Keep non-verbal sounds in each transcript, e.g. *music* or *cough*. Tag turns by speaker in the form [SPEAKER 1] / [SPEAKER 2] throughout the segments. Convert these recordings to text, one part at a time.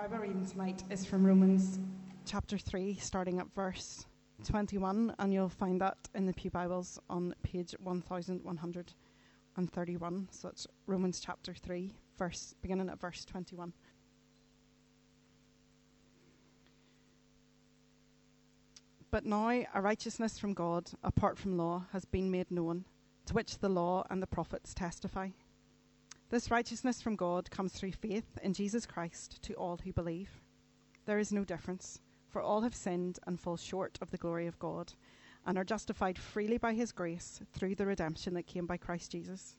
[SPEAKER 1] Bible reading tonight is from Romans chapter 3, starting at verse 21, and you'll find that in the Pew Bibles on page 1131. So it's Romans chapter 3, verse, beginning at verse 21. But now a righteousness from God, apart from law, has been made known, to which the law and the prophets testify. This righteousness from God comes through faith in Jesus Christ to all who believe. There is no difference, for all have sinned and fall short of the glory of God, and are justified freely by his grace through the redemption that came by Christ Jesus.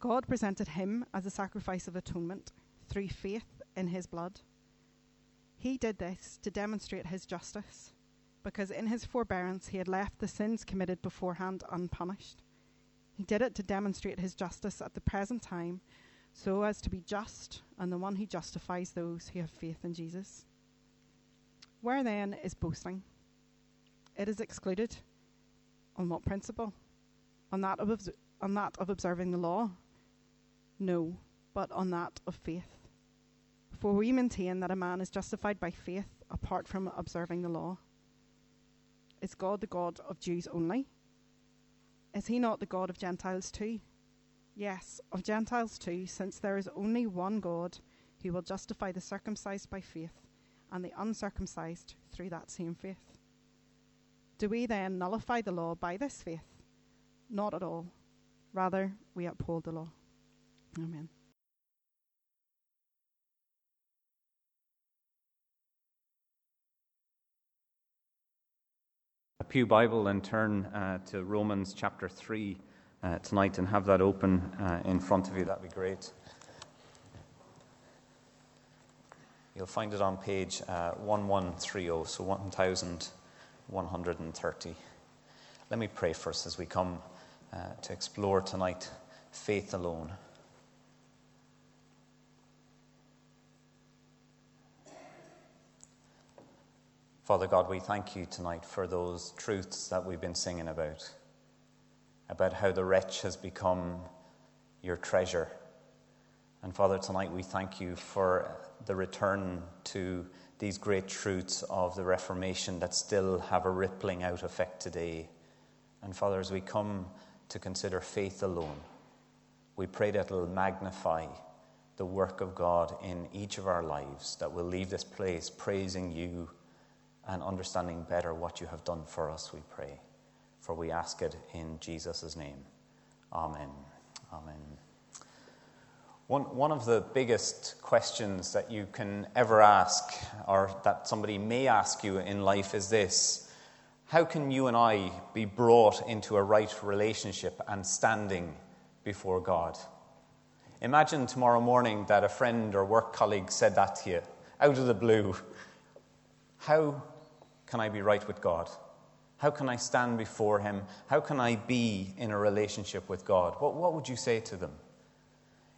[SPEAKER 1] God presented him as a sacrifice of atonement through faith in his blood. He did this to demonstrate his justice because in his forbearance he had left the sins committed beforehand unpunished. He did it to demonstrate his justice at the present time, so as to be just and the one who justifies those who have faith in Jesus. Where then is boasting? It is excluded. On what principle? On that of, on that of observing the law? No, but on that of faith. For we maintain that a man is justified by faith apart from observing the law. Is God the God of Jews only? Is he not the God of Gentiles too? Yes, of Gentiles too, since there is only one God who will justify the circumcised by faith and the uncircumcised through that same faith. Do we then nullify the law by this faith? Not at all. Rather, we uphold the law. Amen.
[SPEAKER 2] Pew Bible and turn uh, to Romans chapter 3 uh, tonight and have that open uh, in front of you. That'd be great. You'll find it on page 1130, uh, so 1130. Let me pray first as we come uh, to explore tonight faith alone. Father God, we thank you tonight for those truths that we've been singing about, about how the wretch has become your treasure. And Father, tonight we thank you for the return to these great truths of the Reformation that still have a rippling out effect today. And Father, as we come to consider faith alone, we pray that it'll magnify the work of God in each of our lives, that we'll leave this place praising you and understanding better what you have done for us, we pray. For we ask it in Jesus' name. Amen. Amen. One, one of the biggest questions that you can ever ask, or that somebody may ask you in life, is this How can you and I be brought into a right relationship and standing before God? Imagine tomorrow morning that a friend or work colleague said that to you out of the blue. How can I be right with God? How can I stand before Him? How can I be in a relationship with God? What, what would you say to them?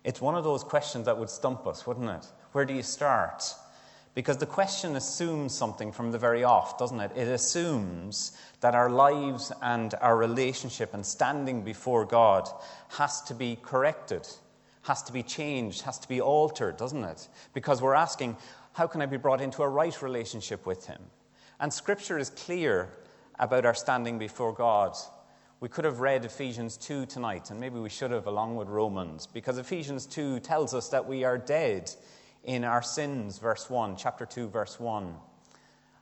[SPEAKER 2] It's one of those questions that would stump us, wouldn't it? Where do you start? Because the question assumes something from the very off, doesn't it? It assumes that our lives and our relationship and standing before God has to be corrected, has to be changed, has to be altered, doesn't it? Because we're asking, how can I be brought into a right relationship with Him? And Scripture is clear about our standing before God. We could have read Ephesians 2 tonight, and maybe we should have along with Romans, because Ephesians 2 tells us that we are dead in our sins, verse 1, chapter 2, verse 1.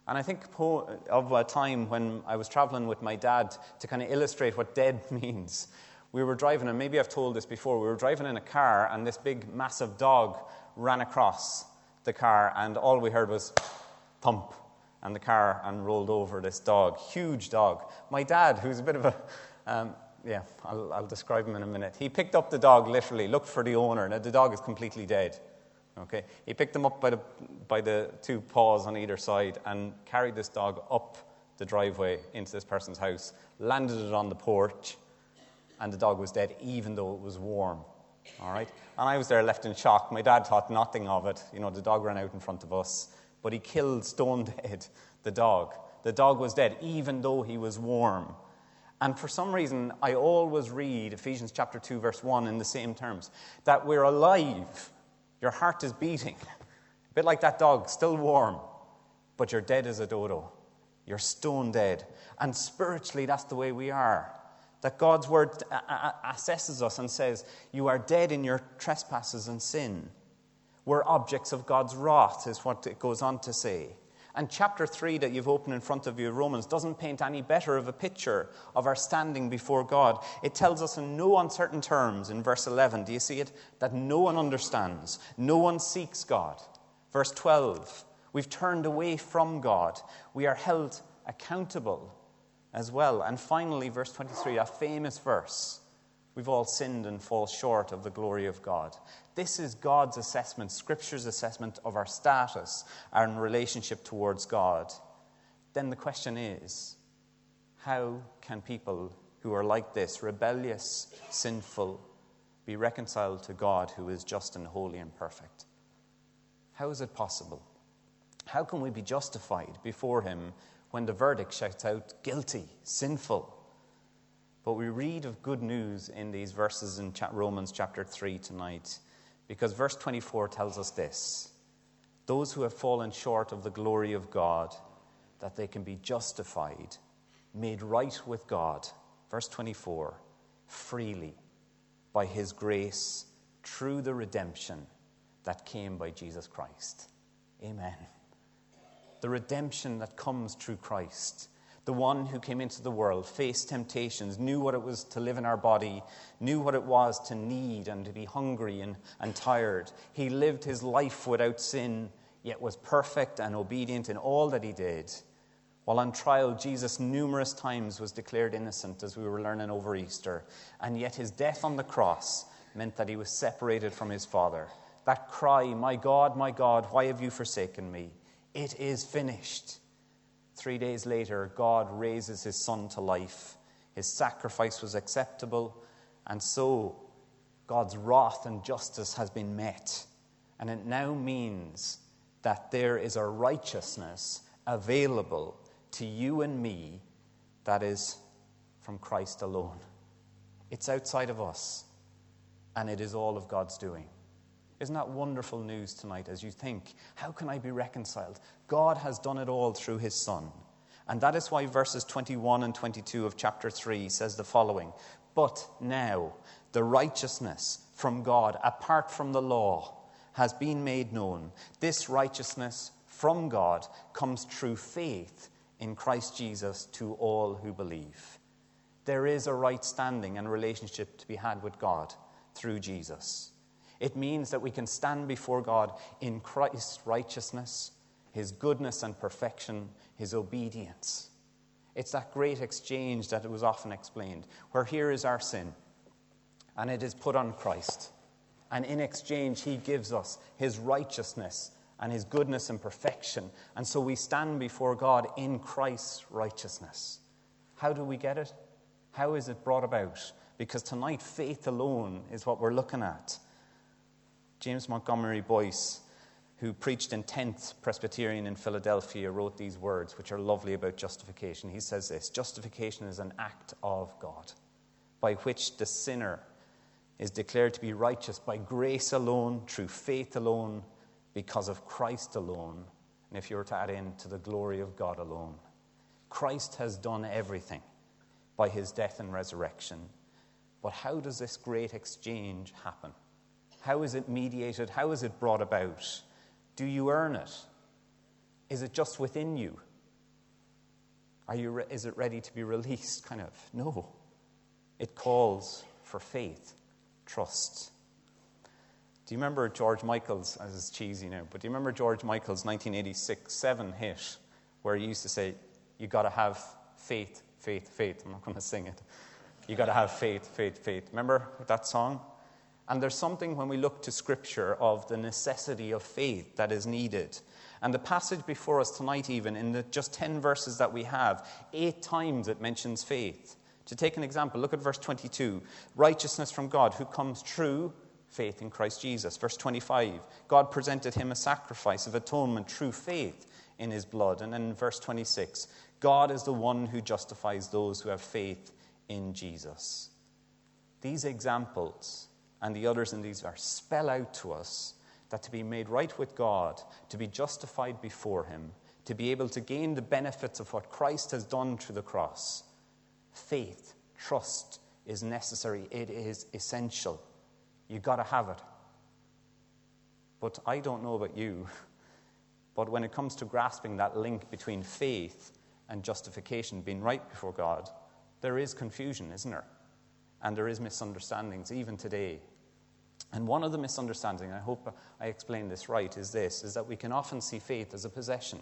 [SPEAKER 2] And I think of a time when I was traveling with my dad to kind of illustrate what dead *laughs* means. We were driving, and maybe I've told this before, we were driving in a car, and this big, massive dog ran across the car, and all we heard was thump and the car and rolled over this dog, huge dog. My dad, who's a bit of a, um, yeah, I'll, I'll, describe him in a minute. He picked up the dog literally, looked for the owner. Now, the dog is completely dead. Okay? He picked him up by the, by the two paws on either side and carried this dog up the driveway into this person's house, landed it on the porch, and the dog was dead, even though it was warm. All right? And I was there left in shock. My dad thought nothing of it. You know, the dog ran out in front of us but he killed stone dead the dog. The dog was dead, even though he was warm. And for some reason, I always read Ephesians chapter 2, verse 1 in the same terms that we're alive. Your heart is beating. A bit like that dog, still warm, but you're dead as a dodo. You're stone dead. And spiritually, that's the way we are. That God's word uh, uh, uh, assesses us and says, You are dead in your trespasses and sin. We're objects of God's wrath, is what it goes on to say. And chapter 3 that you've opened in front of you, Romans, doesn't paint any better of a picture of our standing before God. It tells us in no uncertain terms in verse 11, do you see it? That no one understands, no one seeks God. Verse 12, we've turned away from God, we are held accountable as well. And finally, verse 23, a famous verse. We've all sinned and fall short of the glory of God. This is God's assessment, Scripture's assessment of our status, our relationship towards God. Then the question is how can people who are like this, rebellious, sinful, be reconciled to God who is just and holy and perfect? How is it possible? How can we be justified before Him when the verdict shouts out, guilty, sinful? But we read of good news in these verses in Romans chapter 3 tonight, because verse 24 tells us this those who have fallen short of the glory of God, that they can be justified, made right with God. Verse 24 freely by his grace through the redemption that came by Jesus Christ. Amen the redemption that comes through Christ. The one who came into the world, faced temptations, knew what it was to live in our body, knew what it was to need and to be hungry and, and tired. He lived his life without sin, yet was perfect and obedient in all that he did. While on trial, Jesus numerous times was declared innocent, as we were learning over Easter, and yet his death on the cross meant that he was separated from his Father. That cry, My God, my God, why have you forsaken me? It is finished. Three days later, God raises his son to life. His sacrifice was acceptable, and so God's wrath and justice has been met. And it now means that there is a righteousness available to you and me that is from Christ alone. It's outside of us, and it is all of God's doing. Isn't that wonderful news tonight as you think, how can I be reconciled? God has done it all through his Son. And that is why verses 21 and 22 of chapter 3 says the following But now the righteousness from God, apart from the law, has been made known. This righteousness from God comes through faith in Christ Jesus to all who believe. There is a right standing and relationship to be had with God through Jesus. It means that we can stand before God in Christ's righteousness, his goodness and perfection, his obedience. It's that great exchange that it was often explained, where here is our sin, and it is put on Christ. And in exchange, he gives us his righteousness and his goodness and perfection. And so we stand before God in Christ's righteousness. How do we get it? How is it brought about? Because tonight, faith alone is what we're looking at. James Montgomery Boice, who preached in 10th Presbyterian in Philadelphia, wrote these words, which are lovely about justification. He says this Justification is an act of God by which the sinner is declared to be righteous by grace alone, through faith alone, because of Christ alone, and if you were to add in, to the glory of God alone. Christ has done everything by his death and resurrection. But how does this great exchange happen? How is it mediated? How is it brought about? Do you earn it? Is it just within you? Are you re- is it ready to be released? Kind of. No. It calls for faith, trust. Do you remember George Michael's, as it's cheesy now, but do you remember George Michael's 1986 7 hit where he used to say, You got to have faith, faith, faith? I'm not to sing it. You got to have faith, faith, faith. Remember that song? And there's something when we look to Scripture of the necessity of faith that is needed. And the passage before us tonight, even in the just 10 verses that we have, eight times it mentions faith. To take an example, look at verse 22 righteousness from God, who comes through faith in Christ Jesus. Verse 25 God presented him a sacrifice of atonement through faith in his blood. And then verse 26 God is the one who justifies those who have faith in Jesus. These examples and the others in these verses spell out to us that to be made right with God, to be justified before Him, to be able to gain the benefits of what Christ has done through the cross, faith, trust is necessary. It is essential. You've got to have it. But I don't know about you, *laughs* but when it comes to grasping that link between faith and justification, being right before God, there is confusion, isn't there? And there is misunderstandings, even today. And one of the misunderstandings, I hope I explain this right, is this is that we can often see faith as a possession.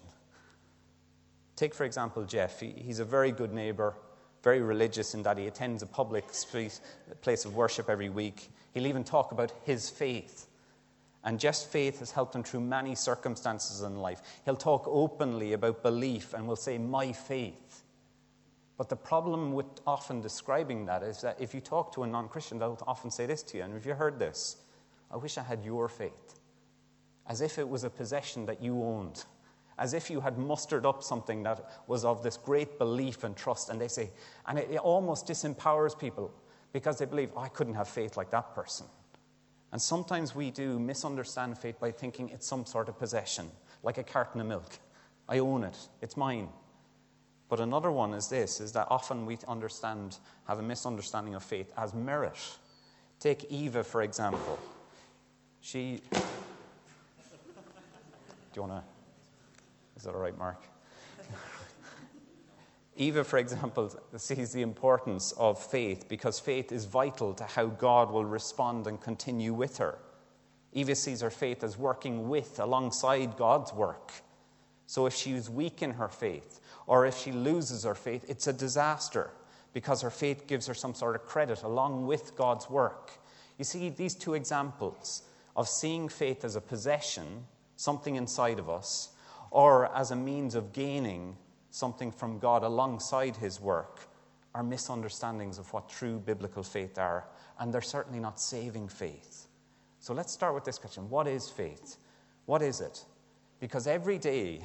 [SPEAKER 2] Take, for example, Jeff. He, he's a very good neighbor, very religious in that he attends a public street, place of worship every week. He'll even talk about his faith. And Jeff's faith has helped him through many circumstances in life. He'll talk openly about belief and will say, My faith. But the problem with often describing that is that if you talk to a non Christian, they'll often say this to you. And have you heard this? I wish I had your faith. As if it was a possession that you owned. As if you had mustered up something that was of this great belief and trust. And they say, and it, it almost disempowers people because they believe, oh, I couldn't have faith like that person. And sometimes we do misunderstand faith by thinking it's some sort of possession, like a carton of milk. I own it, it's mine. But another one is this is that often we understand, have a misunderstanding of faith as merit. Take Eva, for example. She. Do you want to? Is that all right, Mark? *laughs* Eva, for example, sees the importance of faith because faith is vital to how God will respond and continue with her. Eva sees her faith as working with, alongside God's work. So if she she's weak in her faith, or if she loses her faith, it's a disaster because her faith gives her some sort of credit along with God's work. You see, these two examples of seeing faith as a possession, something inside of us, or as a means of gaining something from God alongside his work are misunderstandings of what true biblical faith are, and they're certainly not saving faith. So let's start with this question What is faith? What is it? Because every day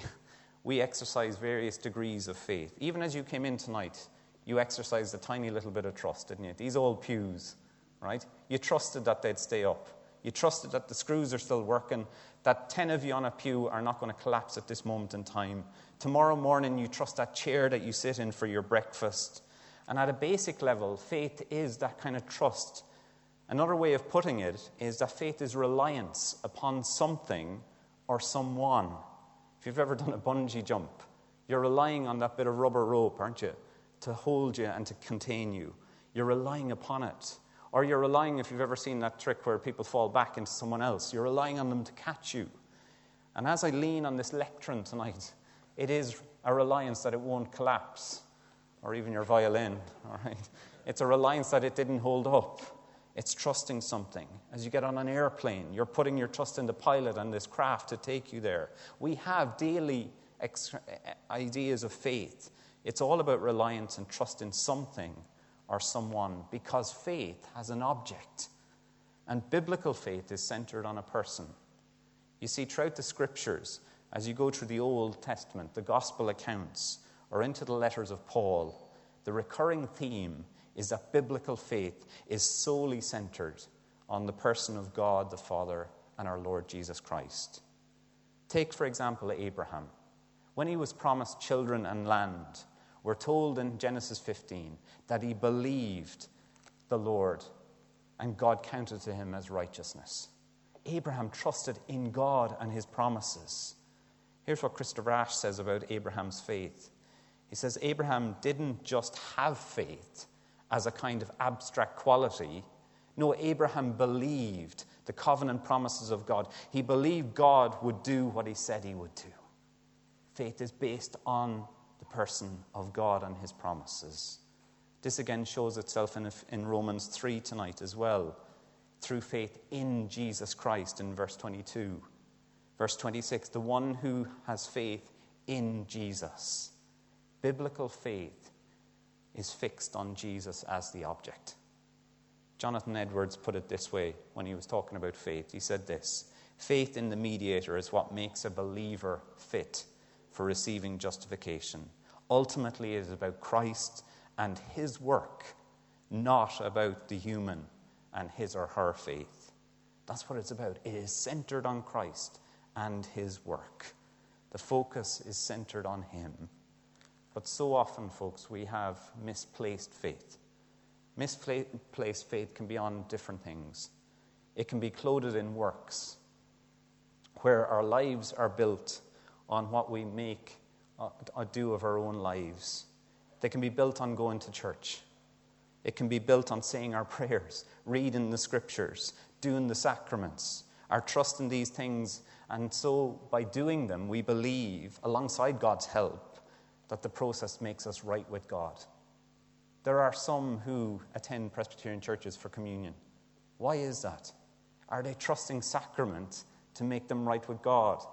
[SPEAKER 2] we exercise various degrees of faith. Even as you came in tonight, you exercised a tiny little bit of trust, didn't you? These old pews, right? You trusted that they'd stay up. You trusted that the screws are still working, that 10 of you on a pew are not going to collapse at this moment in time. Tomorrow morning, you trust that chair that you sit in for your breakfast. And at a basic level, faith is that kind of trust. Another way of putting it is that faith is reliance upon something or someone. If you've ever done a bungee jump, you're relying on that bit of rubber rope, aren't you, to hold you and to contain you. You're relying upon it. Or you're relying, if you've ever seen that trick where people fall back into someone else, you're relying on them to catch you. And as I lean on this lectern tonight, it is a reliance that it won't collapse, or even your violin, all right? It's a reliance that it didn't hold up. It's trusting something. As you get on an airplane, you're putting your trust in the pilot and this craft to take you there. We have daily ex- ideas of faith. It's all about reliance and trust in something or someone because faith has an object. And biblical faith is centered on a person. You see, throughout the scriptures, as you go through the Old Testament, the gospel accounts, or into the letters of Paul, the recurring theme is that biblical faith is solely centered on the person of God the Father and our Lord Jesus Christ. Take, for example, Abraham. When he was promised children and land, we're told in Genesis 15 that he believed the Lord and God counted to him as righteousness. Abraham trusted in God and his promises. Here's what Christopher Ash says about Abraham's faith. He says Abraham didn't just have faith as a kind of abstract quality. No, Abraham believed the covenant promises of God. He believed God would do what he said he would do. Faith is based on the person of God and his promises. This again shows itself in, in Romans 3 tonight as well, through faith in Jesus Christ in verse 22. Verse 26 the one who has faith in Jesus. Biblical faith is fixed on Jesus as the object. Jonathan Edwards put it this way when he was talking about faith. He said this Faith in the mediator is what makes a believer fit for receiving justification. Ultimately, it is about Christ and his work, not about the human and his or her faith. That's what it's about. It is centered on Christ and his work. The focus is centered on him. But so often, folks, we have misplaced faith. Misplaced faith can be on different things. It can be clothed in works, where our lives are built on what we make uh, do of our own lives. They can be built on going to church. It can be built on saying our *laughs* prayers, reading the scriptures, doing the sacraments, our trust in these things. And so, by doing them, we believe, alongside God's help, that the process makes us right with God. There are some who attend Presbyterian churches for communion. Why is that? Are they trusting sacrament to make them right with God?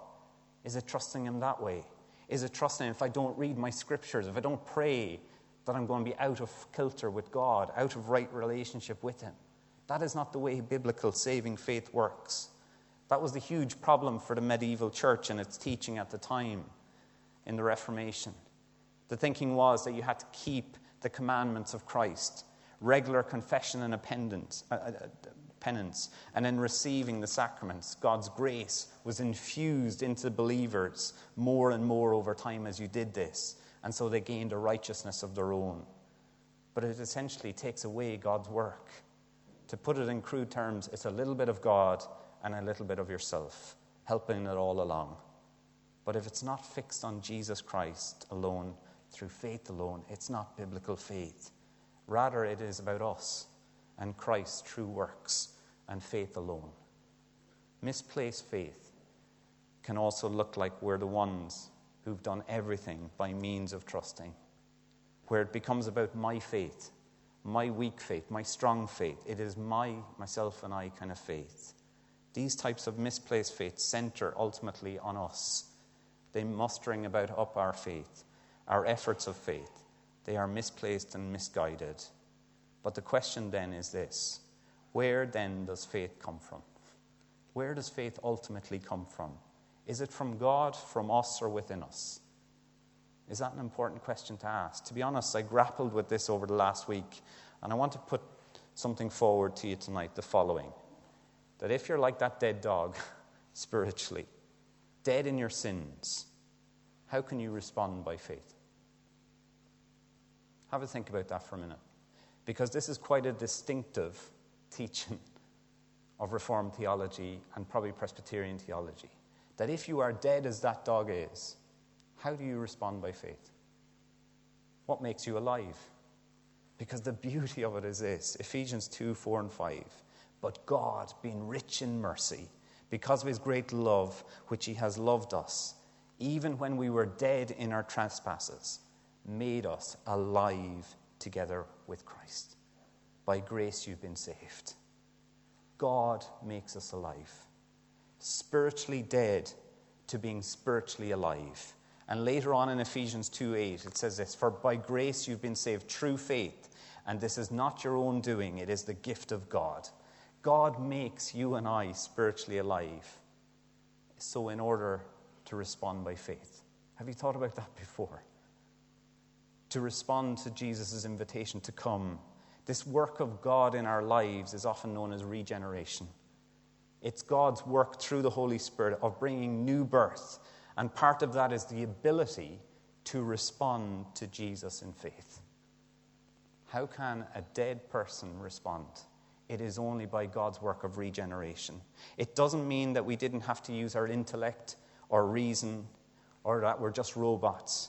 [SPEAKER 2] Is it trusting Him that way? Is it trusting if I don't read my scriptures, if I don't pray, that I'm going to be out of kilter with God, out of right relationship with Him? That is not the way biblical saving faith works. That was the huge problem for the medieval church and its teaching at the time in the Reformation. The thinking was that you had to keep the commandments of Christ, regular confession and uh, uh, penance, and then receiving the sacraments. God's grace was infused into believers more and more over time as you did this, and so they gained a righteousness of their own. But it essentially takes away God's work to put it in crude terms, it's a little bit of God and a little bit of yourself, helping it all along. But if it's not fixed on Jesus Christ alone, through faith alone, it's not biblical faith. Rather, it is about us and Christ's true works and faith alone. Misplaced faith can also look like we're the ones who've done everything by means of trusting, where it becomes about my faith my weak faith, my strong faith. It is my, myself and I kind of faith. These types of misplaced faith center ultimately on us. They mustering about up our faith, our efforts of faith. They are misplaced and misguided. But the question then is this where then does faith come from? Where does faith ultimately come from? Is it from God, from us, or within us? Is that an important question to ask? To be honest, I grappled with this over the last week, and I want to put something forward to you tonight the following that if you're like that dead dog *laughs* spiritually, dead in your sins, how can you respond by faith? Have a think about that for a minute. Because this is quite a distinctive teaching of Reformed theology and probably Presbyterian theology. That if you are dead as that dog is, how do you respond by faith? What makes you alive? Because the beauty of it is this Ephesians 2 4 and 5. But God, being rich in mercy, because of his great love, which he has loved us, even when we were dead in our trespasses, made us alive together with Christ. By grace you've been saved. God makes us alive. Spiritually dead to being spiritually alive. And later on in Ephesians 2 8, it says this For by grace you've been saved through faith, and this is not your own doing, it is the gift of God. God makes you and I spiritually alive. So, in order to respond by faith. Have you thought about that before? To respond to Jesus' invitation to come. This work of God in our lives is often known as regeneration. It's God's work through the Holy Spirit of bringing new birth and part of that is the ability to respond to Jesus in faith. How can a dead person respond? It is only by God's work of regeneration. It doesn't mean that we didn't have to use our intellect or reason or that we're just robots.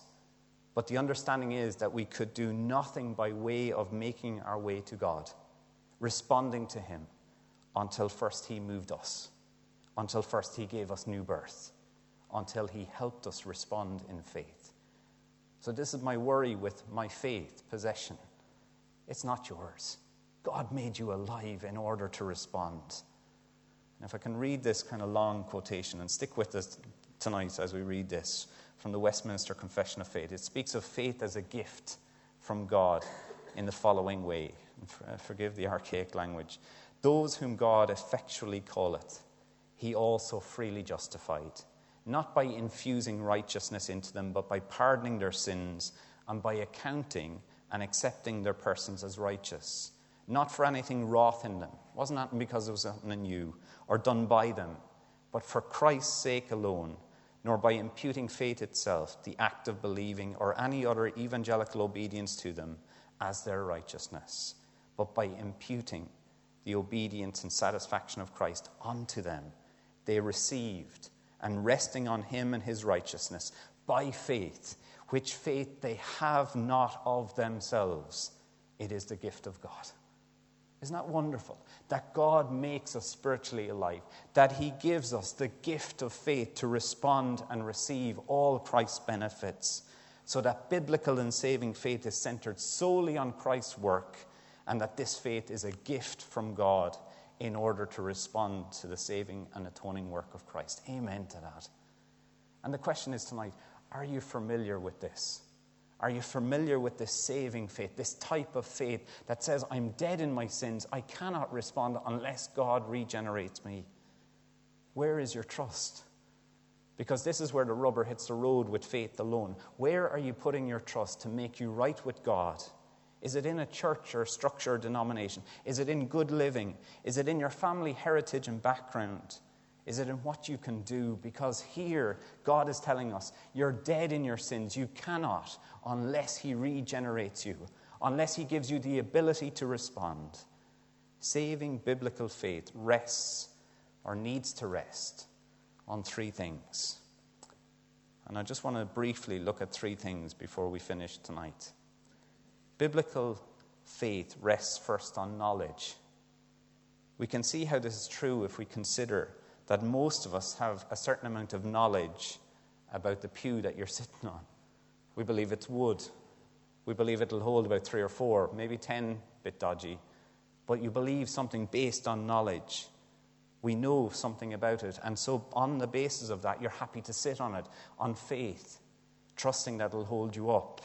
[SPEAKER 2] But the understanding is that we could do nothing by way of making our way to God, responding to Him, until first He moved us, until first He gave us new birth until He helped us respond in faith. So, this is my worry with my faith possession. It's not yours. God made you alive in order to respond. And if I can read this kind of long quotation and stick with us tonight as we read this from the Westminster Confession of Faith, it speaks of faith as a gift from God in the following way. Forgive the archaic language. Those whom God effectually calleth, he also freely justified not by infusing righteousness into them, but by pardoning their sins and by accounting and accepting their persons as righteous. not for anything wrought in them. It wasn't happening because it was something new or done by them, but for Christ's sake alone, nor by imputing faith itself, the act of believing, or any other evangelical obedience to them as their righteousness, but by imputing the obedience and satisfaction of Christ unto them. They received, and resting on him and his righteousness by faith, which faith they have not of themselves. It is the gift of God. Isn't that wonderful? That God makes us spiritually alive, that He gives us the gift of faith to respond and receive all Christ's benefits, so that biblical and saving faith is centered solely on Christ's work, and that this faith is a gift from God in order to respond to the saving and atoning work of Christ. Amen to that. And the question is tonight are you familiar with this? Are you familiar with this saving faith, this type of faith that says, I'm dead in my sins, I cannot respond unless God regenerates me? Where is your trust? Because this is where the rubber hits the road with faith alone. Where are you putting your trust to make you right with God? Is it in a church or structure or denomination? Is it in good living? Is it in your family heritage and background? Is it in what you can do? Because here, God is telling us, you're dead in your sins. You cannot unless He regenerates you, unless He gives you the ability to respond. Saving biblical faith rests or needs to rest on three things. And I just want to briefly look at three things before we finish tonight. Biblical faith rests first on knowledge. We can see how this is true if we consider that most of us have a certain amount of knowledge about the pew that you're *laughs* sitting on. We believe it's wood. We believe it'll hold about three or four, maybe ten, bit dodgy. But you believe something based on knowledge. We know something about it. And so, on the basis of that, you're happy to sit on it on faith, trusting that it'll hold you up.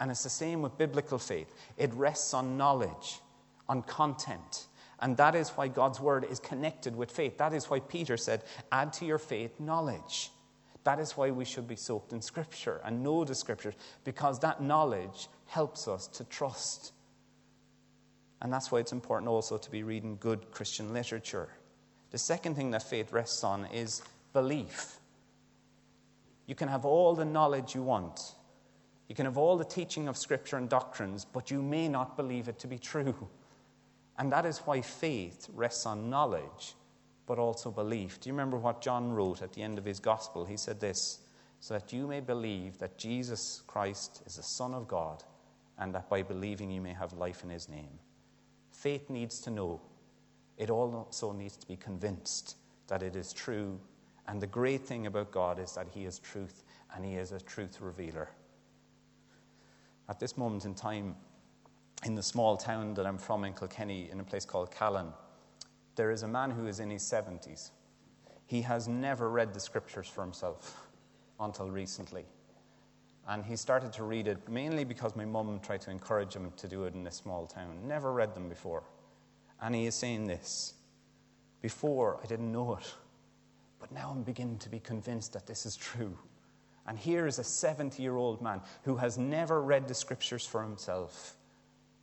[SPEAKER 2] And it's the same with biblical faith it rests on knowledge, on content. And that is why God's word is connected with faith. That is why Peter said, add to your faith knowledge. That is why we should be soaked in Scripture and know the Scriptures, because that knowledge helps us to trust. And that's why it's important also to be reading good Christian literature. The second thing that faith rests on is belief. You can have all the knowledge you want, you can have all the teaching of Scripture and doctrines, but you may not believe it to be true. And that is why faith rests on knowledge, but also belief. Do you remember what John wrote at the end of his gospel? He said this so that you may believe that Jesus Christ is the Son of God, and that by believing you may have life in his name. Faith needs to know, it also needs to be convinced that it is true. And the great thing about God is that he is truth, and he is a truth revealer. At this moment in time, in the small town that I'm from in Kilkenny, in a place called Callan, there is a man who is in his 70s. He has never read the scriptures for himself until recently. And he started to read it mainly because my mum tried to encourage him to do it in this small town. Never read them before. And he is saying this Before, I didn't know it, but now I'm beginning to be convinced that this is true. And here is a 70 year old man who has never read the scriptures for himself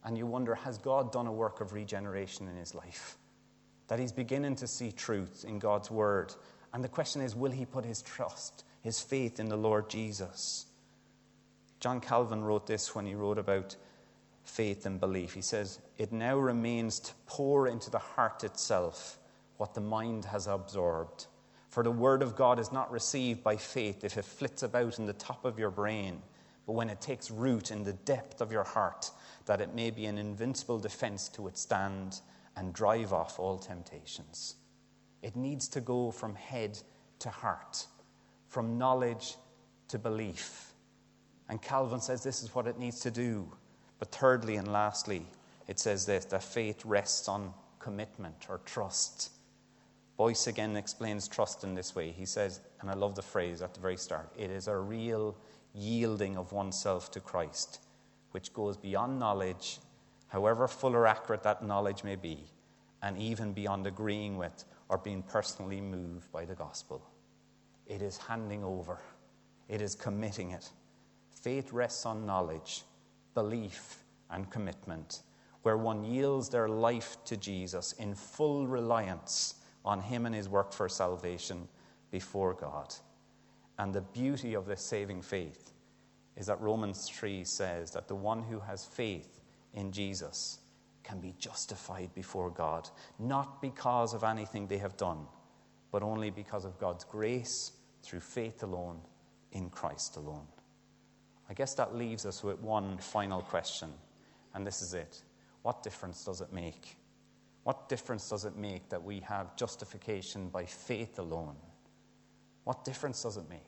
[SPEAKER 2] and you wonder, has God done a work of regeneration in his life? That he's beginning to see truth in God's word. And the question is, will he put his trust, his faith in the Lord Jesus? John Calvin wrote this when he wrote about faith and belief. He says, It now remains to pour into the heart itself what the mind has absorbed. For the word of God is not received by faith if it flits about in the top of your brain, but when it takes root in the depth of your heart that it may be an invincible defense to withstand and drive off all temptations. It needs to go from head to heart, from knowledge to belief. And Calvin says this is what it needs to do. But thirdly and lastly, it says this that faith rests on commitment or trust. Boice again explains trust in this way. He says, and I love the phrase at the very start it is a real yielding of oneself to Christ which goes beyond knowledge, however full or accurate that knowledge may be, and even beyond agreeing with or being personally moved by the gospel. It is handing over, it is committing it. Faith rests on knowledge, belief, and commitment. where one yields their life to Jesus in full reliance on Him and His work for salvation before God. And the beauty of this saving faith is that Romans 3 says that the one who has faith in Jesus can be justified before God, not because of anything they have done, but only because of God's grace through faith alone in Christ alone. I guess that leaves us with one final question, and this is it. What difference does it make? What difference does it make that we have justification by faith alone? What difference does it make?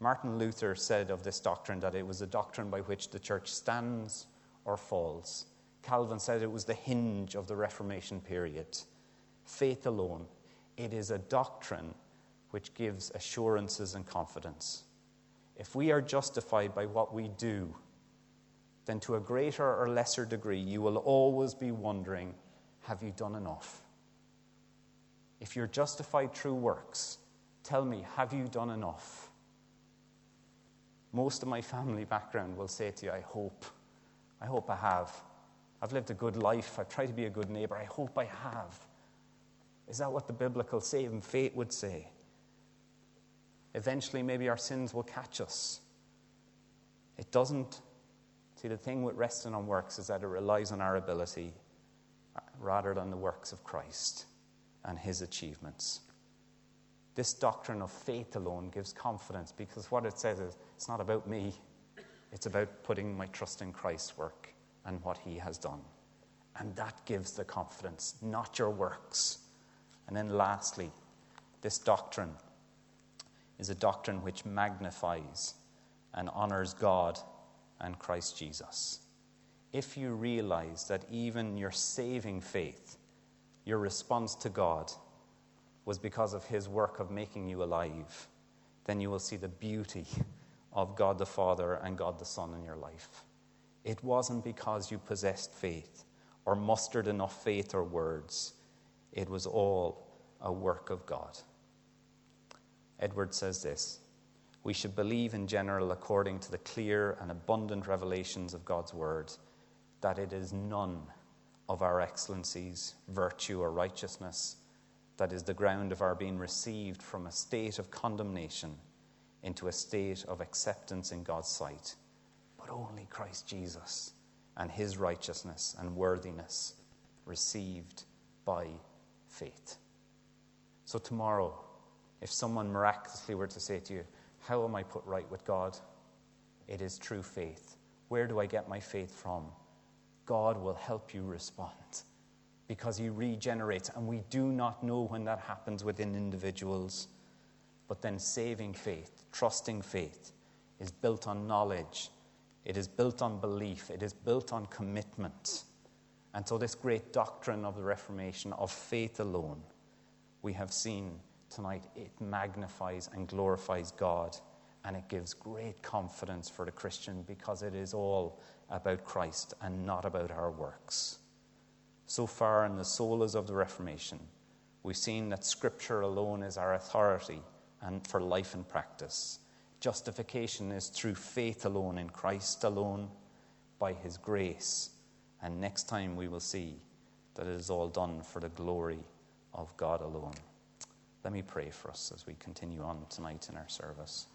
[SPEAKER 2] Martin Luther said of this doctrine that it was a doctrine by which the church stands or falls. Calvin said it was the hinge of the Reformation period. Faith alone. It is a doctrine which gives assurances and confidence. If we are justified by what we do, then to a greater or lesser degree, you will always be wondering have you done enough? If you're justified through works, tell me, have you done enough? Most of my family background will say to you, I hope. I hope I have. I've lived a good life. I've tried to be a good neighbor. I hope I have. Is that what the biblical saving faith would say? Eventually, maybe our sins will catch us. It doesn't. See, the thing with resting on works is that it relies on our ability uh, rather than the works of Christ and his achievements. This doctrine of faith alone gives confidence because what it says is it's not about me, it's about putting my trust in Christ's work and what he has done. And that gives the confidence, not your works. And then, lastly, this doctrine is a doctrine which magnifies and honors God and Christ Jesus. If you realize that even your saving faith, your response to God, was because of his work of making you alive, then you will see the beauty of God the Father and God the Son in your life. It wasn't because you possessed faith or mustered enough faith or words, it was all a work of God. Edward says this We should believe in general, according to the clear and abundant revelations of God's word, that it is none of our excellencies, virtue, or righteousness that is the ground of our being received from a state of condemnation into a state of acceptance in God's sight, but only Christ Jesus and his righteousness and worthiness received by faith. So, tomorrow, if someone miraculously were to say to you, How am I put right with God? It is true faith. Where do I get my faith from? God will help you respond because He regenerates, and we do not know when that happens within individuals. But then saving faith, trusting faith, is built on knowledge, it is built on belief, it is built on commitment. And so, this great doctrine of the Reformation of faith alone, we have seen tonight, it magnifies and glorifies God. And it gives great confidence for the Christian because it is all about Christ and not about our works. So far in the solas of the Reformation, we've seen that Scripture alone is our authority and for life and practice. Justification is through faith alone in Christ alone, by His grace. And next time we will see that it is all done for the glory of God alone. Let me pray for us as we continue on tonight in our service.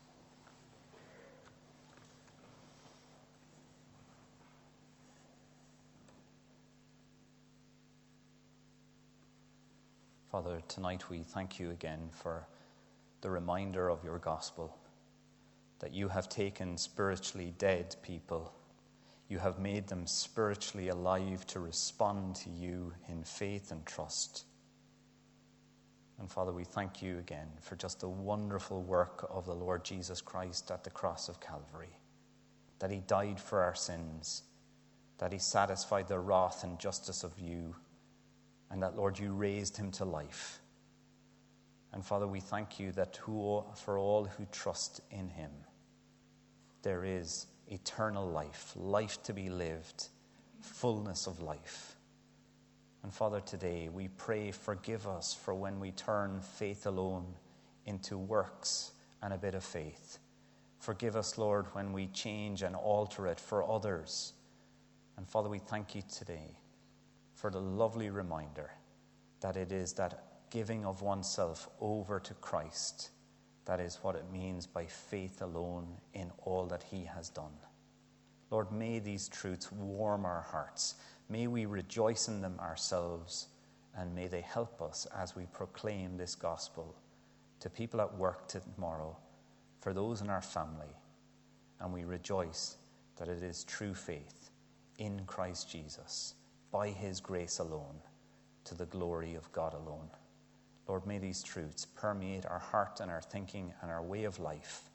[SPEAKER 2] Father, tonight we thank you again for the reminder of your gospel that you have taken spiritually dead people, you have made them spiritually alive to respond to you in faith and trust. And Father, we thank you again for just the wonderful work of the Lord Jesus Christ at the cross of Calvary. That he died for our sins, that he satisfied the wrath and justice of you, and that, Lord, you raised him to life. And Father, we thank you that who, for all who trust in him, there is eternal life, life to be lived, fullness of life. And Father, today we pray, forgive us for when we turn faith alone into works and a bit of faith. Forgive us, Lord, when we change and alter it for others. And Father, we thank you today for the lovely reminder that it is that giving of oneself over to Christ that is what it means by faith alone in all that He has done. Lord, may these truths warm our hearts. May we rejoice in them ourselves, and may they help us as we proclaim this gospel to people at work tomorrow, for those in our family, and we rejoice that it is true faith in Christ Jesus, by His grace alone, to the glory of God alone. Lord, may these truths permeate our heart and our thinking and our way of life,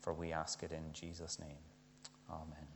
[SPEAKER 2] for we ask it in Jesus' name. Amen.